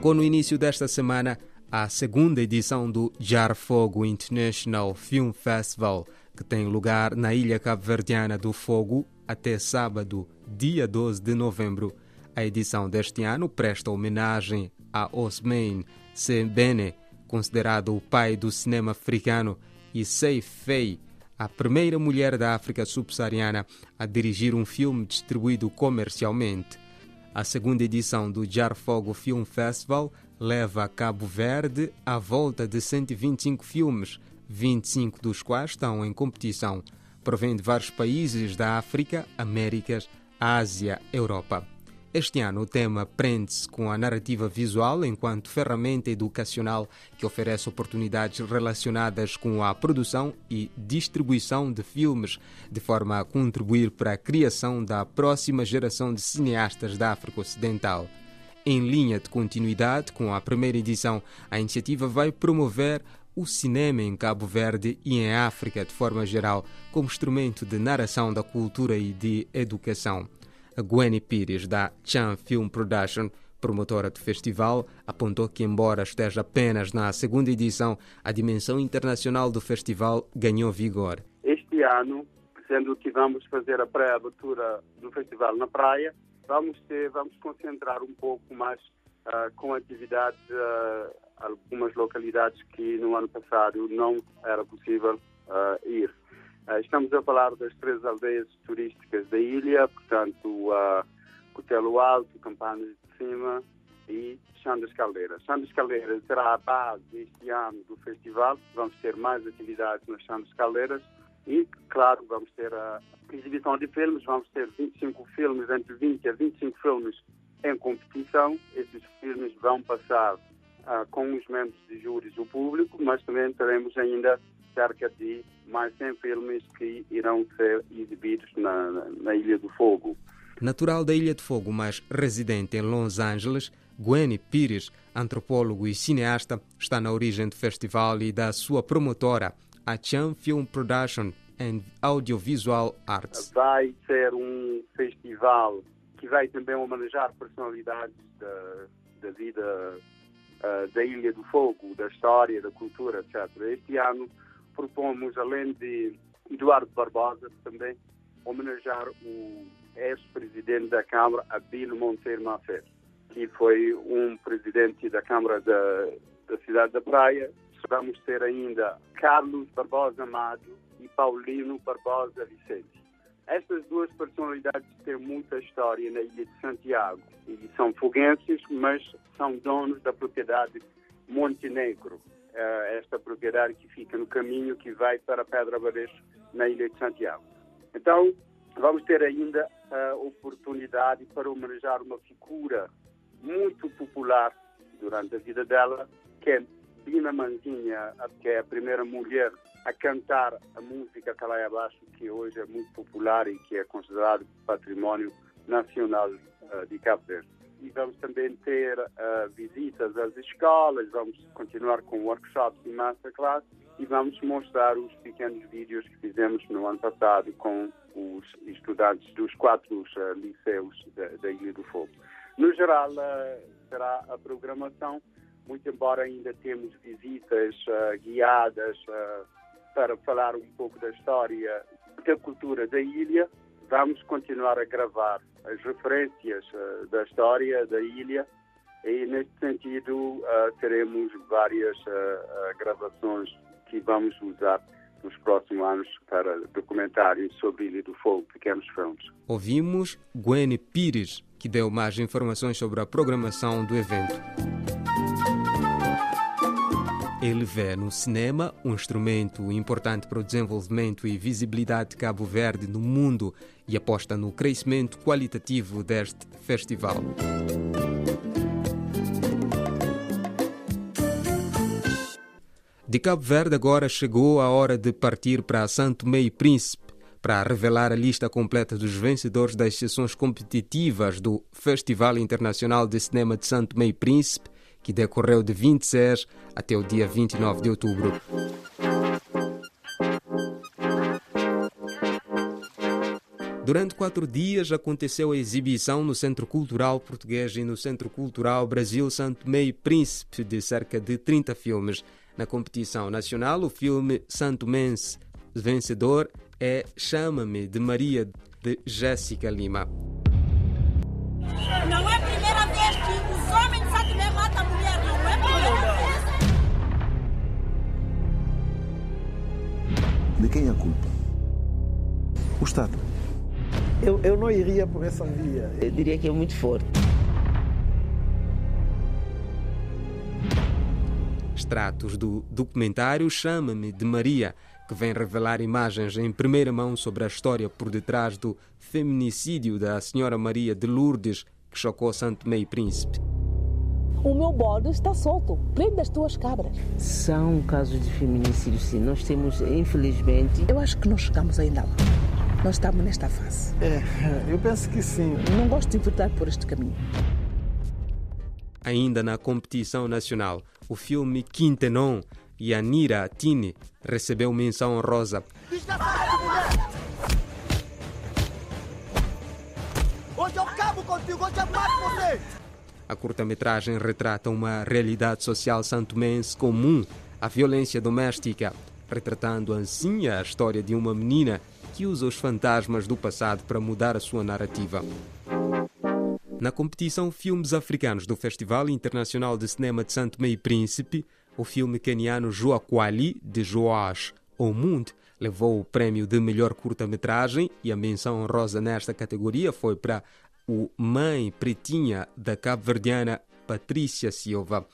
Arrancou no início desta semana a segunda edição do Jar Fogo International Film Festival, que tem lugar na ilha cabo-verdiana do Fogo até sábado, dia 12 de novembro. A edição deste ano presta homenagem a Osman Sembene, considerado o pai do cinema africano, e Sei Fei, a primeira mulher da África subsaariana a dirigir um filme distribuído comercialmente. A segunda edição do Jar Fogo Film Festival leva a Cabo Verde a volta de 125 filmes, 25 dos quais estão em competição. Provém de vários países da África, Américas, Ásia, Europa. Este ano o tema prende-se com a narrativa visual enquanto ferramenta educacional que oferece oportunidades relacionadas com a produção e distribuição de filmes, de forma a contribuir para a criação da próxima geração de cineastas da África Ocidental. Em linha de continuidade com a primeira edição, a iniciativa vai promover o cinema em Cabo Verde e em África de forma geral como instrumento de narração da cultura e de educação. A Gwenny Pires, da Chan Film Production, promotora do festival, apontou que, embora esteja apenas na segunda edição, a dimensão internacional do festival ganhou vigor. Este ano, sendo que vamos fazer a pré-abertura do festival na praia, vamos ter, vamos concentrar um pouco mais uh, com atividades uh, algumas localidades que no ano passado não era possível uh, ir. Ah, estamos a falar das três aldeias turísticas da ilha, portanto, uh, Cotelo Alto, Campanas de Cima e Chão das Caldeiras. Chão das Caldeiras será a base este ano do festival. Vamos ter mais atividades nas Chão das Caldeiras e, claro, vamos ter a exibição de filmes. Vamos ter 25 filmes, entre 20 a 25 filmes em competição. Esses filmes vão passar uh, com os membros de júris o público, mas também teremos ainda cerca de mais 100 filmes que irão ser exibidos na, na Ilha do Fogo. Natural da Ilha do Fogo, mas residente em Los Angeles, Gwenny Pires, antropólogo e cineasta, está na origem do festival e da sua promotora, a Chan Film Production and Audiovisual Arts. Vai ser um festival que vai também homenagear personalidades da, da vida uh, da Ilha do Fogo, da história, da cultura, etc. Este ano propomos, além de Eduardo Barbosa, também homenagear o ex-presidente da Câmara, Abílio Monteiro Mafer, que foi um presidente da Câmara da, da cidade da Praia. Vamos ter ainda Carlos Barbosa Amado e Paulino Barbosa Vicente. Essas duas personalidades têm muita história na ilha de Santiago e são foguenses, mas são donos da propriedade Montenegro, uh, esta propriedade que fica no caminho que vai para Pedra Barejo, na ilha de Santiago. Então, vamos ter ainda a oportunidade para homenagear uma figura muito popular durante a vida dela, que é Bina Mantinha, que é a primeira mulher a cantar a música Calai Abaixo, que hoje é muito popular e que é considerado património nacional de Cabo Verde e vamos também ter uh, visitas às escolas, vamos continuar com workshops e masterclass e vamos mostrar os pequenos vídeos que fizemos no ano passado com os estudantes dos quatro uh, liceus da, Ilha do Fogo. No geral, uh, será a programação, muito embora ainda temos visitas guiadas para falar um pouco da história da cultura da ilha, vamos continuar a gravar as referências uh, da história da ilha e neste sentido uh, teremos várias uh, gravações que vamos usar nos próximos anos para documentários sobre a Ilha do Fogo, pequenos filmes. Ouvimos Gwen Pires, que deu mais informações sobre a programação do evento. Ele vê no cinema um instrumento importante para o desenvolvimento e visibilidade de Cabo Verde no mundo e aposta no crescimento qualitativo deste festival. De Cabo Verde agora chegou a hora de partir para Santo Meio Príncipe para revelar a lista completa dos vencedores das sessões competitivas do Festival Internacional de Cinema de Santo Meio Príncipe que decorreu de 26 até o dia 29 de outubro. Durante quatro dias aconteceu a exibição no Centro Cultural Português e no Centro Cultural Brasil Santo Meio Príncipe de cerca de 30 filmes. Na competição nacional, o filme Santo Mense vencedor é Chama-me de Maria de Jéssica Lima. Não De quem é a culpa? O Estado. Eu, eu não iria por essa via. Eu diria que é muito forte. Extratos do documentário Chama-me de Maria, que vem revelar imagens em primeira mão sobre a história por detrás do feminicídio da Senhora Maria de Lourdes, que chocou Santo Meio Príncipe. O meu bode está solto. Prende as tuas cabras. São casos de feminicídio, sim. Nós temos, infelizmente. Eu acho que não chegamos ainda lá. Nós estamos nesta fase. É, eu penso que sim. Não gosto de votar por este caminho. Ainda na competição nacional, o filme Quintenon e Anira Tini recebeu menção honrosa. Hoje eu acabo contigo, hoje eu mato você! A curta-metragem retrata uma realidade social santomense comum, a violência doméstica, retratando assim a história de uma menina que usa os fantasmas do passado para mudar a sua narrativa. Na competição Filmes Africanos do Festival Internacional de Cinema de Santo Meio Príncipe, o filme keniano Joaquali, de Joash Omund, levou o prêmio de melhor curta-metragem e a menção honrosa nesta categoria foi para o Mãe Pretinha, da cabo-verdiana Patrícia Silva.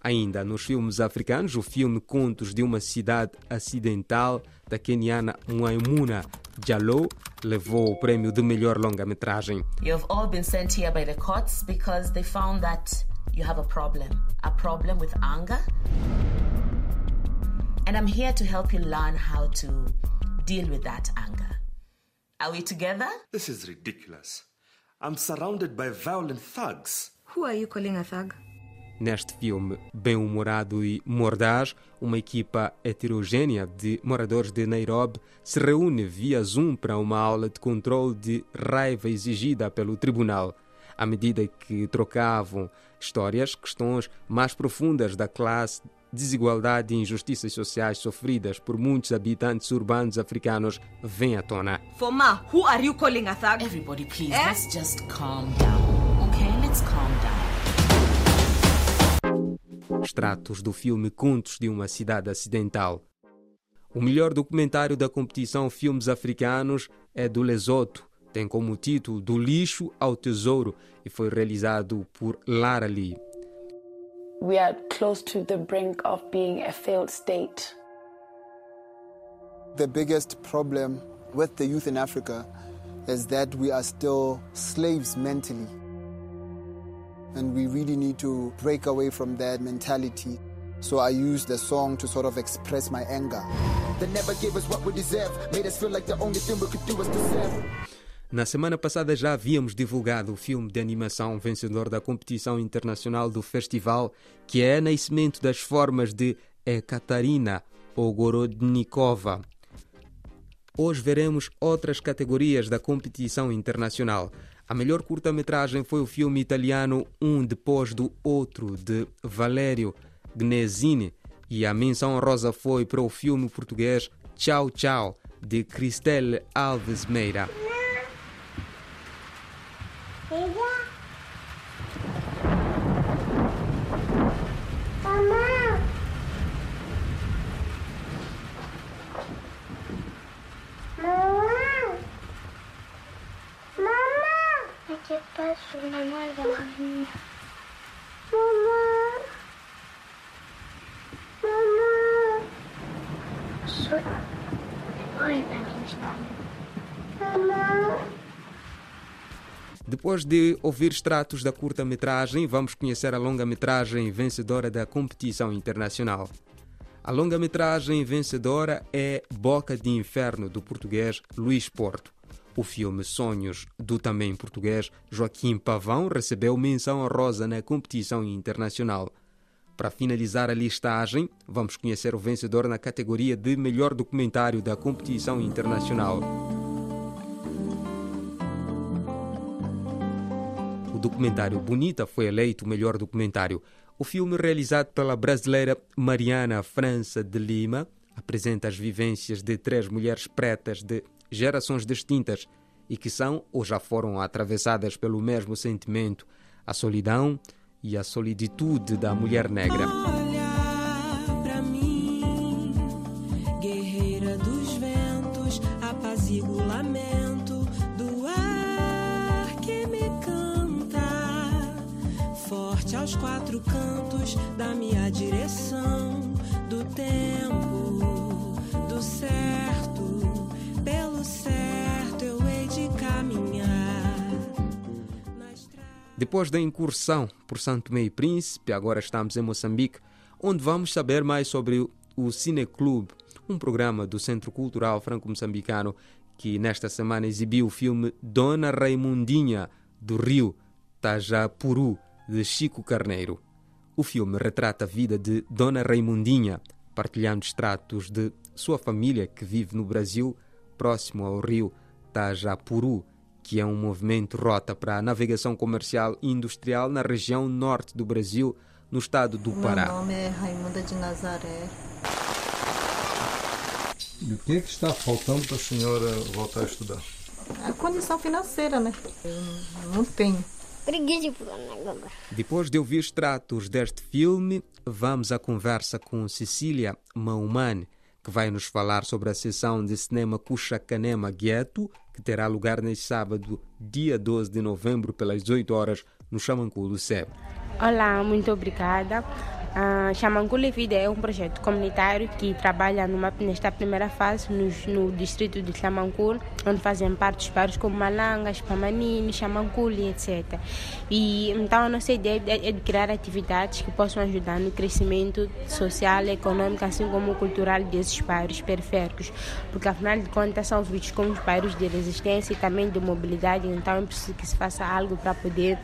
Ainda nos filmes africanos, o filme Contos de uma Cidade Acidental, da keniana Mwaimuna Jallow, levou o prêmio de melhor longa-metragem. You've all been sent here by the courts because they found that you have a problem, a problem with anger. And I'm here to help you learn how to deal with that anger. Are we together? This is ridiculous. I'm surrounded by violent thugs. Who are you calling a thug? Neste filme bem-humorado e mordaz, uma equipa heterogênea de moradores de Nairobi se reúne via Zoom para uma aula de controle de raiva exigida pelo tribunal. À medida que trocavam histórias, questões mais profundas da classe, desigualdade e injustiças sociais sofridas por muitos habitantes urbanos africanos vêm à tona. Foma, who are you calling a thug? Everybody, please, let's just calm down. Okay, let's calm down. Extratos do filme Contos de uma Cidade Acidental. O melhor documentário da competição Filmes Africanos é do Lesoto. Tem como título Do Lixo ao Tesouro e foi realizado por Lara Lee. We are close to the brink of being a failed state. The biggest problem with the youth in Africa is that we are still slaves mentally. And we really need to break away from that mentality. So I use the song to sort of express my anger. They never gave us what we deserve, made us feel like the only thing we could do was to serve. Na semana passada já havíamos divulgado o filme de animação vencedor da competição internacional do festival, que é Nascimento das Formas de Ekaterina Ogorodnikova. Hoje veremos outras categorias da competição internacional. A melhor curta-metragem foi o filme italiano Um Depois do Outro, de Valério Gnesini, e a menção rosa foi para o filme português Tchau Tchau, de Cristelle Alves Meira. ¿Qué pasó, mamá? Mamá. Mamá. Mamá. Soy. Ay, Mamá. Depois de ouvir extratos da curta-metragem, vamos conhecer a longa-metragem vencedora da competição internacional. A longa-metragem vencedora é Boca de Inferno, do português Luís Porto. O filme Sonhos, do também português Joaquim Pavão, recebeu menção honrosa na competição internacional. Para finalizar a listagem, vamos conhecer o vencedor na categoria de melhor documentário da competição internacional. documentário Bonita foi eleito o melhor documentário. O filme, realizado pela brasileira Mariana França de Lima, apresenta as vivências de três mulheres pretas de gerações distintas e que são ou já foram atravessadas pelo mesmo sentimento, a solidão e a solitude da mulher negra. aos quatro cantos da minha direção, do tempo, do certo, Depois da incursão por Santo Meio Príncipe, agora estamos em Moçambique, onde vamos saber mais sobre o Cineclube, um programa do Centro Cultural Franco-Moçambicano que nesta semana exibiu o filme Dona Raimundinha do Rio Tajapuru de Chico Carneiro. O filme retrata a vida de Dona Raimundinha, partilhando extratos de sua família que vive no Brasil, próximo ao rio Tajapuru, que é um movimento rota para a navegação comercial e industrial na região norte do Brasil, no estado do Pará. Meu nome é Raimunda de Nazaré. E o que, é que está faltando para a senhora voltar a estudar? A condição financeira, né? Eu não tenho. Depois de ouvir extratos deste filme, vamos à conversa com Cecília Maumane, que vai nos falar sobre a sessão de cinema Cuxacanema Gueto, que terá lugar neste sábado, dia 12 de novembro, pelas 18 horas, no Chamanculo Seb. Olá, muito obrigada. A Xamancule Vida é um projeto comunitário que trabalha numa, nesta primeira fase no, distrito de Xamancul, onde fazem parte os bairros como Malangas, Pamanini, Xamancule, etc. E então a nossa ideia é, é de criar atividades que possam ajudar no crescimento social, econômico, assim como cultural desses bairros periféricos, porque afinal de contas são vistos como os bairros de resistência e também de mobilidade, então é preciso que se faça algo para poder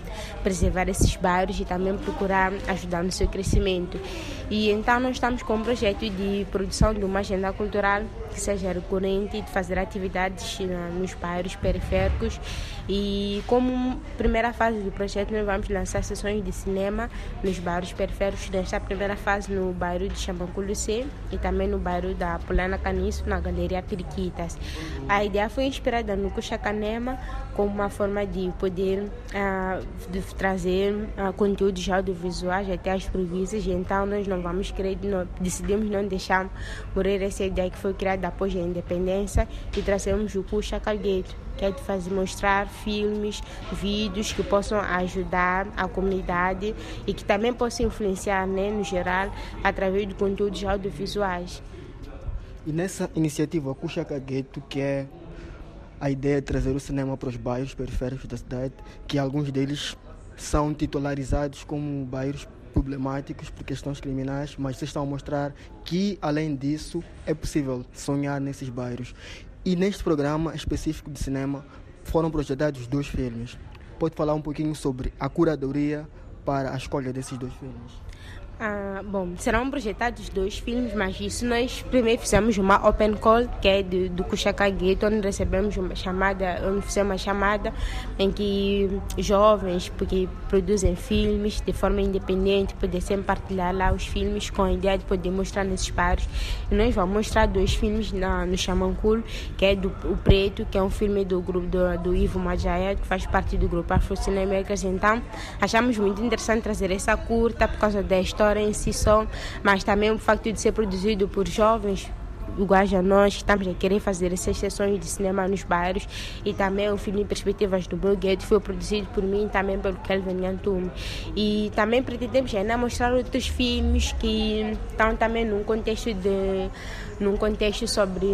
preservar esses bairros e também procurar ajudar no seu crescimento. E então nós estamos com um projeto de produção de uma agenda cultural que seja recorrente, de fazer atividades nos bairros periféricos. E como primeira fase do projeto, nós vamos lançar sessões de cinema nos bairros periféricos. Nesta primeira fase, no bairro de Xambanculo C e também no bairro da Polana Caniço, na Galeria Periquitas. A ideia foi inspirada no Cuxacanema, como uma forma de poder uh, de trazer uh, conteúdos audiovisuais até as províncias. Então, nós não vamos querer, não, decidimos não deixar morrer essa ideia que foi criada após a independência e trazemos o Cuxa Calgueiro que é de fazer mostrar filmes, vídeos que possam ajudar a comunidade e que também possam influenciar, né, no geral, através de conteúdos audiovisuais. E nessa iniciativa Cuxa Cagueto, que é a ideia de trazer o cinema para os bairros periféricos da cidade, que alguns deles são titularizados como bairros problemáticos por questões criminais, mas vocês estão a mostrar que, além disso, é possível sonhar nesses bairros. E neste programa específico de cinema foram projetados dois filmes. Pode falar um pouquinho sobre a curadoria para a escolha desses dois filmes? Ah, bom, serão projetados dois filmes, mas isso nós primeiro fizemos uma open call, que é do, Cuxaca Gueto, onde recebemos uma chamada, onde fizemos uma chamada em que jovens porque produzem filmes de forma independente pudessem partilhar lá os filmes com a ideia de poder mostrar nesses pares. E nós vamos mostrar dois filmes na, no Xamancul, que é do O Preto, que é um filme do grupo do, do Ivo Majaya, que faz parte do grupo Afro Cinemakers. Então, achamos muito interessante trazer essa curta por causa da história história em si só, mas também o facto de ser produzido por jovens iguais a nós, que estamos a querer fazer essas sessões de cinema nos bairros e também o filme Perspectivas do gueto foi produzido por mim também pelo Kelvin Antume e também pretendemos ainda mostrar outros filmes que estão também num contexto de num contexto sobre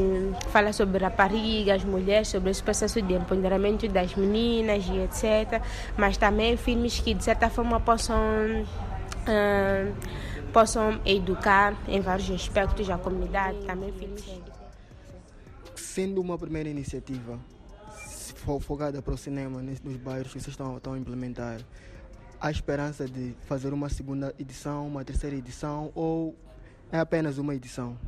fala sobre raparigas, mulheres, sobre esse processo de empoderamento das meninas e etc, mas também filmes que de certa forma possam possam educar em vários aspectos a comunidade, também. Sendo uma primeira iniciativa focada para o cinema nos bairros que vocês estão, estão a implementar, há esperança de fazer uma segunda edição, uma terceira edição ou é apenas uma edição?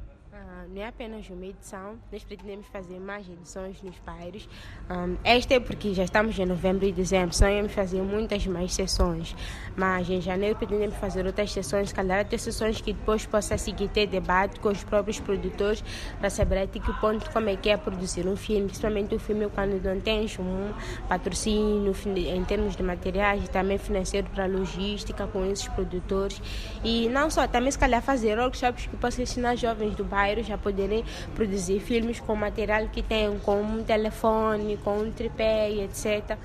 Ah, não é apenas uma edição, nós pretendemos fazer mais edições nos bairros. Um, esta é porque já estamos em novembro e dezembro, sonhamos fazer muitas mais sessões, mas em janeiro pretendemos fazer outras sessões, calhar até sessões que depois possa seguir ter debate com os próprios produtores para saber até que ponto como é que é produzir um filme, principalmente o filme quando não tens um patrocínio em termos de materiais e também financeiro para logística com esses produtores e não só, também se calhar fazer workshops que possam ensinar jovens do bairro já poderem produzir filmes com material que tenham, com um telefone, com um tripé, etc.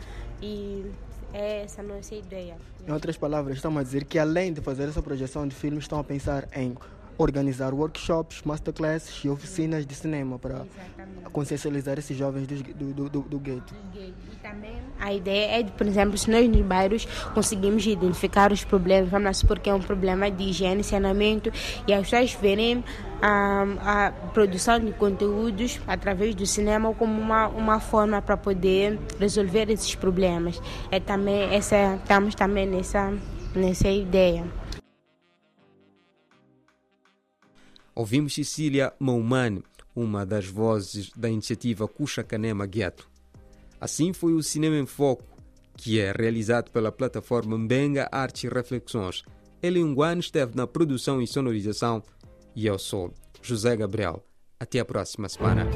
E é essa a nossa ideia. Em outras palavras, estamos a dizer que além de fazer essa projeção de filmes, estão a pensar em organizar workshops, masterclasses e oficinas de cinema para Exatamente. consciencializar esses jovens do, do, do, do gueto. E também a ideia é de, por exemplo, se nós nos bairros conseguimos identificar os problemas, vamos supor que é um problema de higiene, saneamento, e as pessoas verem a, a produção de conteúdos através do cinema como uma, uma forma para poder resolver esses problemas. É também essa, estamos também nessa, nessa ideia. Ouvimos Cecília Maumane, uma das vozes da iniciativa Cuxa Canema Gueto. Assim foi o Cinema em Foco, que é realizado pela plataforma Mbenga Artes e Reflexões. Eliunguan esteve na produção e sonorização e eu sou José Gabriel. Até a próxima semana.